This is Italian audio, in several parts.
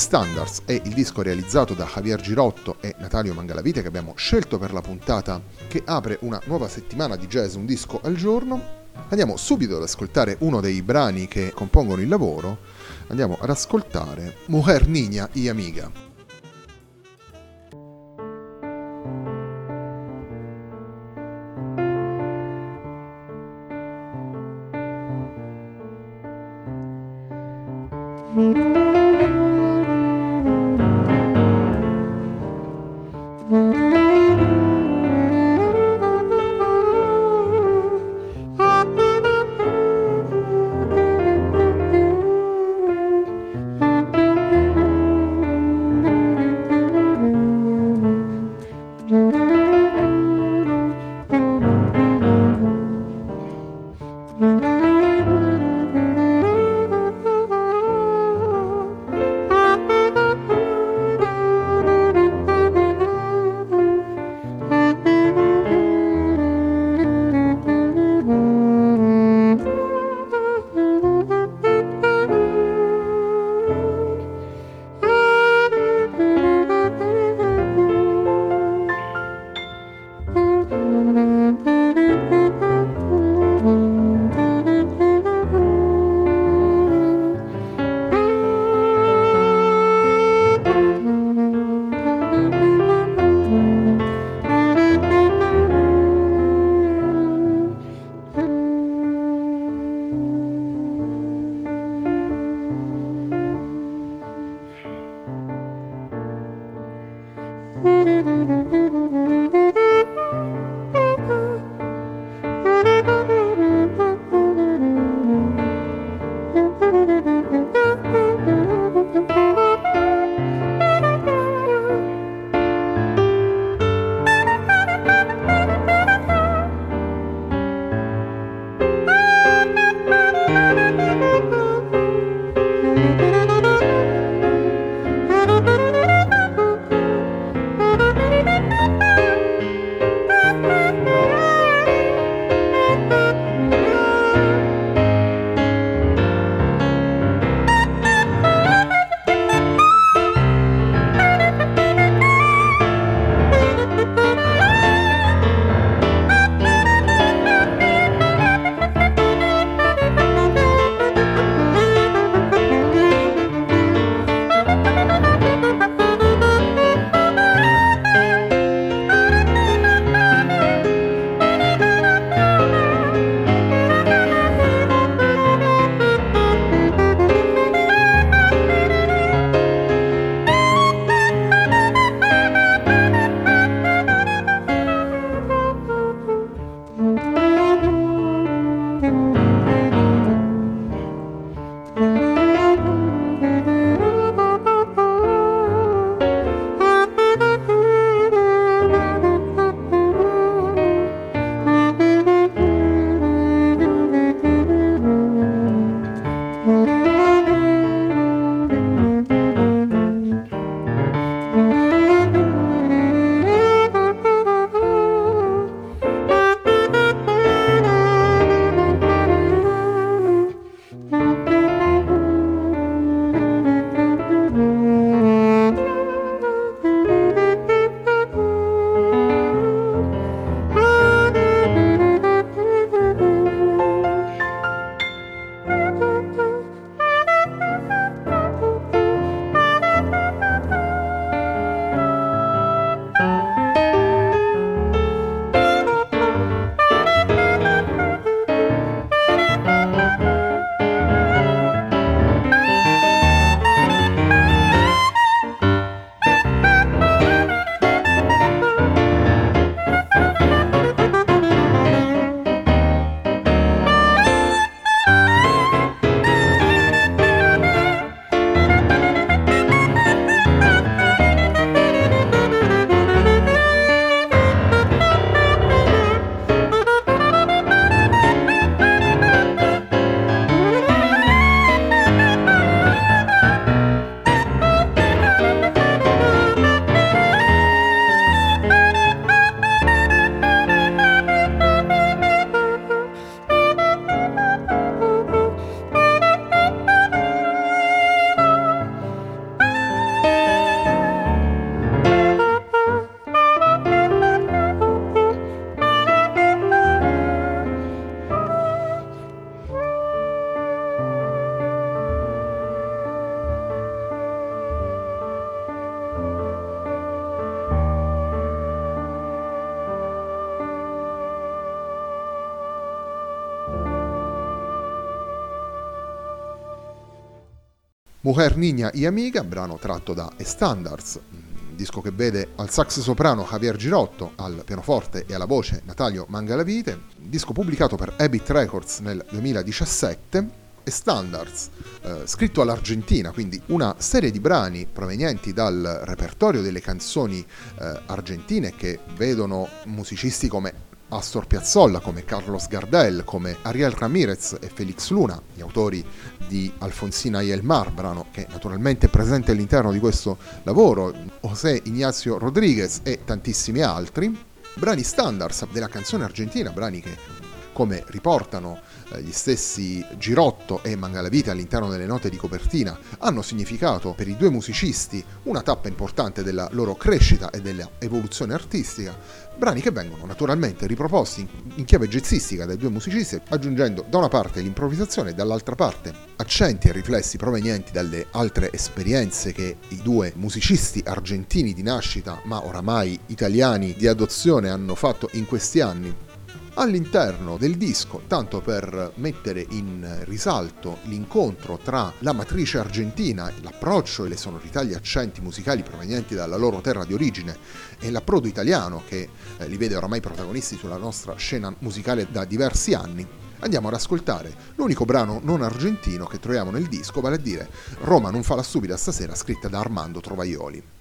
Standards è il disco realizzato da Javier Girotto e Natalio Mangalavite che abbiamo scelto per la puntata che apre una nuova settimana di jazz un disco al giorno. Andiamo subito ad ascoltare uno dei brani che compongono il lavoro. Andiamo ad ascoltare Mujer Niña y Amiga. thank mm-hmm. you Mujer Niña y Amiga, brano tratto da Standards, disco che vede al sax soprano Javier Girotto, al pianoforte e alla voce Natalio Mangalavite, disco pubblicato per Habit Records nel 2017 e Standards, eh, scritto all'Argentina, quindi una serie di brani provenienti dal repertorio delle canzoni eh, argentine che vedono musicisti come Astor Piazzolla, come Carlos Gardel, come Ariel Ramirez e Felix Luna, gli autori di Alfonsina y el Mar, brano che naturalmente è presente all'interno di questo lavoro, José Ignacio Rodriguez e tantissimi altri, brani standards della canzone argentina, brani che come riportano eh, gli stessi Girotto e Mangalavite all'interno delle note di copertina, hanno significato per i due musicisti una tappa importante della loro crescita e dell'evoluzione artistica, brani che vengono naturalmente riproposti in chiave jazzistica dai due musicisti, aggiungendo da una parte l'improvvisazione e dall'altra parte accenti e riflessi provenienti dalle altre esperienze che i due musicisti argentini di nascita, ma oramai italiani di adozione hanno fatto in questi anni all'interno del disco, tanto per mettere in risalto l'incontro tra la matrice argentina, l'approccio e le sonorità, gli accenti musicali provenienti dalla loro terra di origine e l'approdo italiano che eh, li vede oramai protagonisti sulla nostra scena musicale da diversi anni, andiamo ad ascoltare l'unico brano non argentino che troviamo nel disco, vale a dire Roma non fa la stupida stasera, scritta da Armando Trovaioli.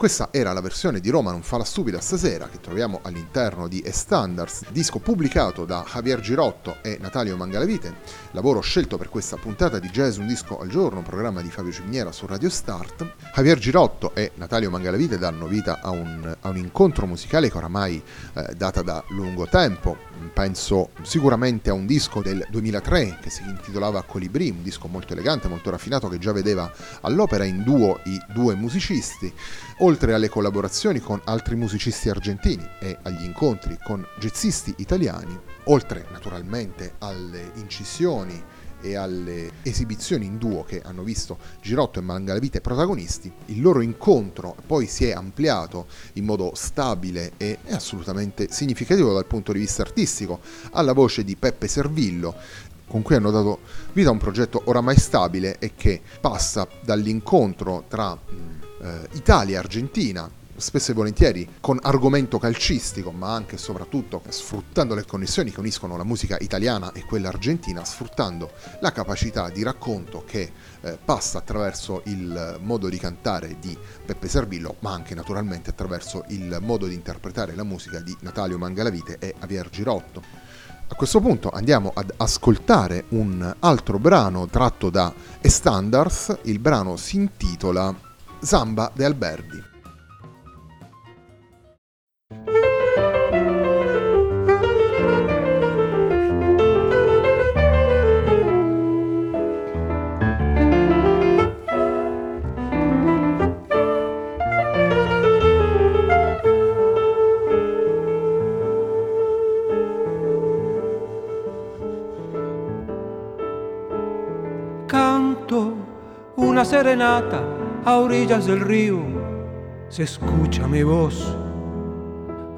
Questa era la versione di Roma non fa la stupida stasera che troviamo all'interno di E Standards, disco pubblicato da Javier Girotto e Natalio Mangalavite, lavoro scelto per questa puntata di Jazz Un Disco al Giorno, programma di Fabio Ciminiera su Radio Start. Javier Girotto e Natalio Mangalavite danno vita a un, a un incontro musicale che oramai eh, data da lungo tempo, penso sicuramente a un disco del 2003 che si intitolava Colibri, un disco molto elegante, molto raffinato che già vedeva all'opera in duo i due musicisti oltre alle collaborazioni con altri musicisti argentini e agli incontri con jazzisti italiani, oltre naturalmente alle incisioni e alle esibizioni in duo che hanno visto Girotto e Mangalavite protagonisti, il loro incontro poi si è ampliato in modo stabile e assolutamente significativo dal punto di vista artistico alla voce di Peppe Servillo, con cui hanno dato vita a un progetto oramai stabile e che passa dall'incontro tra eh, Italia e Argentina, spesso e volentieri con argomento calcistico, ma anche e soprattutto sfruttando le connessioni che uniscono la musica italiana e quella argentina, sfruttando la capacità di racconto che eh, passa attraverso il modo di cantare di Peppe Servillo, ma anche naturalmente attraverso il modo di interpretare la musica di Natalio Mangalavite e Javier Girotto. A questo punto andiamo ad ascoltare un altro brano tratto da E Standards, il brano si intitola Zamba de Alberdi. Serenata a orillas del río se escucha mi voz.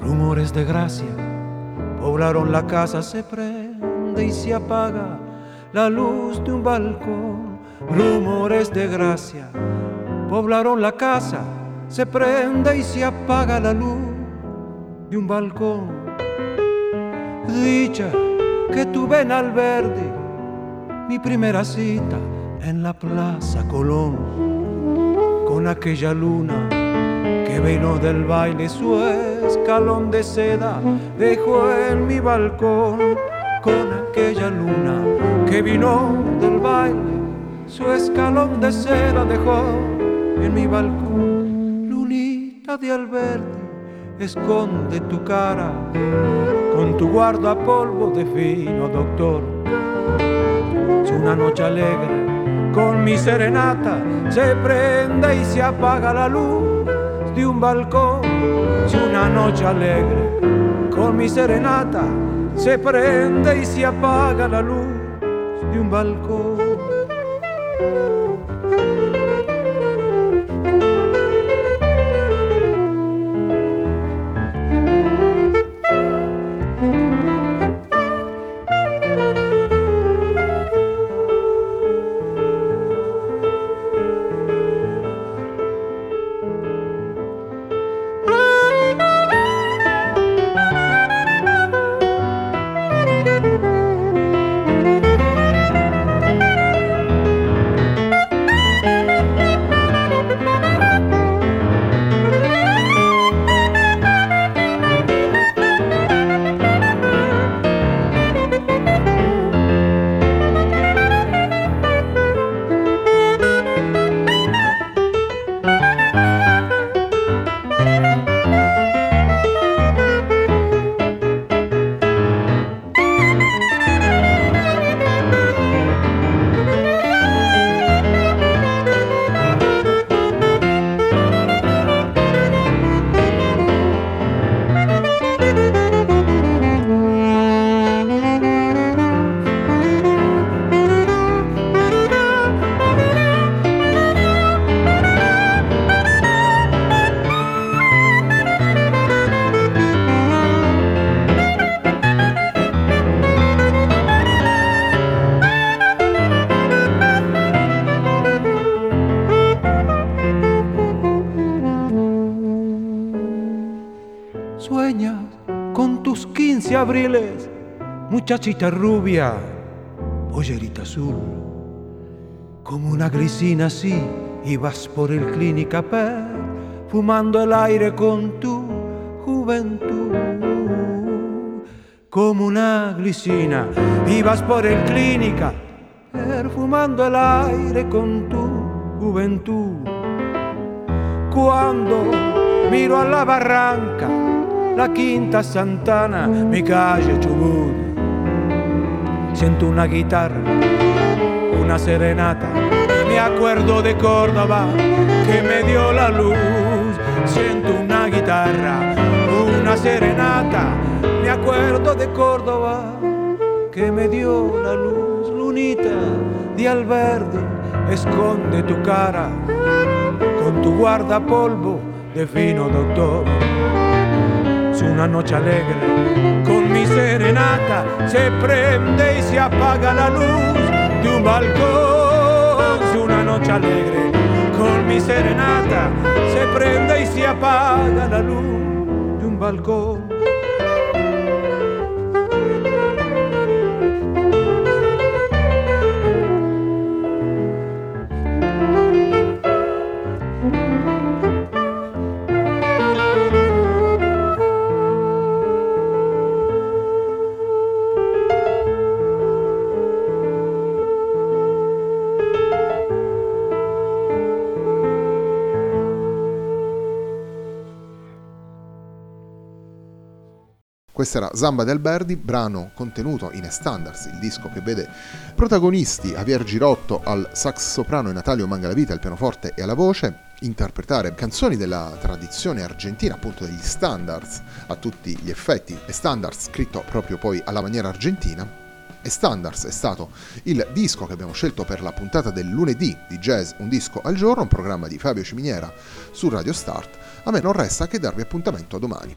Rumores de gracia poblaron la casa, se prende y se apaga la luz de un balcón. Rumores de gracia poblaron la casa, se prende y se apaga la luz de un balcón. Dicha que tuve en Alberdi mi primera cita en la Plaza Colón con aquella luna que vino del baile su escalón de seda dejó en mi balcón con aquella luna que vino del baile su escalón de seda dejó en mi balcón. Lunita de Alberti esconde tu cara con tu guardapolvo de fino doctor. Es una noche alegre con mi serenata se prende y se apaga la luz de un balcón. Es una noche alegre, con mi serenata se prende y se apaga la luz de un balcón. Abriles, muchachita rubia, pollerita azul. Como una grisina así, ibas por el clínica per fumando el aire con tu juventud. Como una glicina, ibas por el clínica, perfumando el aire con tu juventud. Cuando miro a la barranca, la quinta Santana, mi calle Chubut, siento una guitarra, una serenata, me acuerdo de Córdoba que me dio la luz, siento una guitarra, una serenata, me acuerdo de Córdoba que me dio la luz, lunita de Alverde, esconde tu cara con tu guardapolvo de fino doctor. Es una noche alegre, con mi serenata se prende y se apaga la luz de un balcón. Es una noche alegre, con mi serenata se prende y se apaga la luz de un balcón. Questa era Zamba del Berdi, brano contenuto in Standards, il disco che vede protagonisti Javier Girotto al sax soprano e Natalio Mangalavita al pianoforte e alla voce, interpretare canzoni della tradizione argentina, appunto degli standards a tutti gli effetti, e standards scritto proprio poi alla maniera argentina. E Standards è stato il disco che abbiamo scelto per la puntata del lunedì di Jazz Un disco al giorno, un programma di Fabio Ciminiera su Radio Start. A me non resta che darvi appuntamento a domani.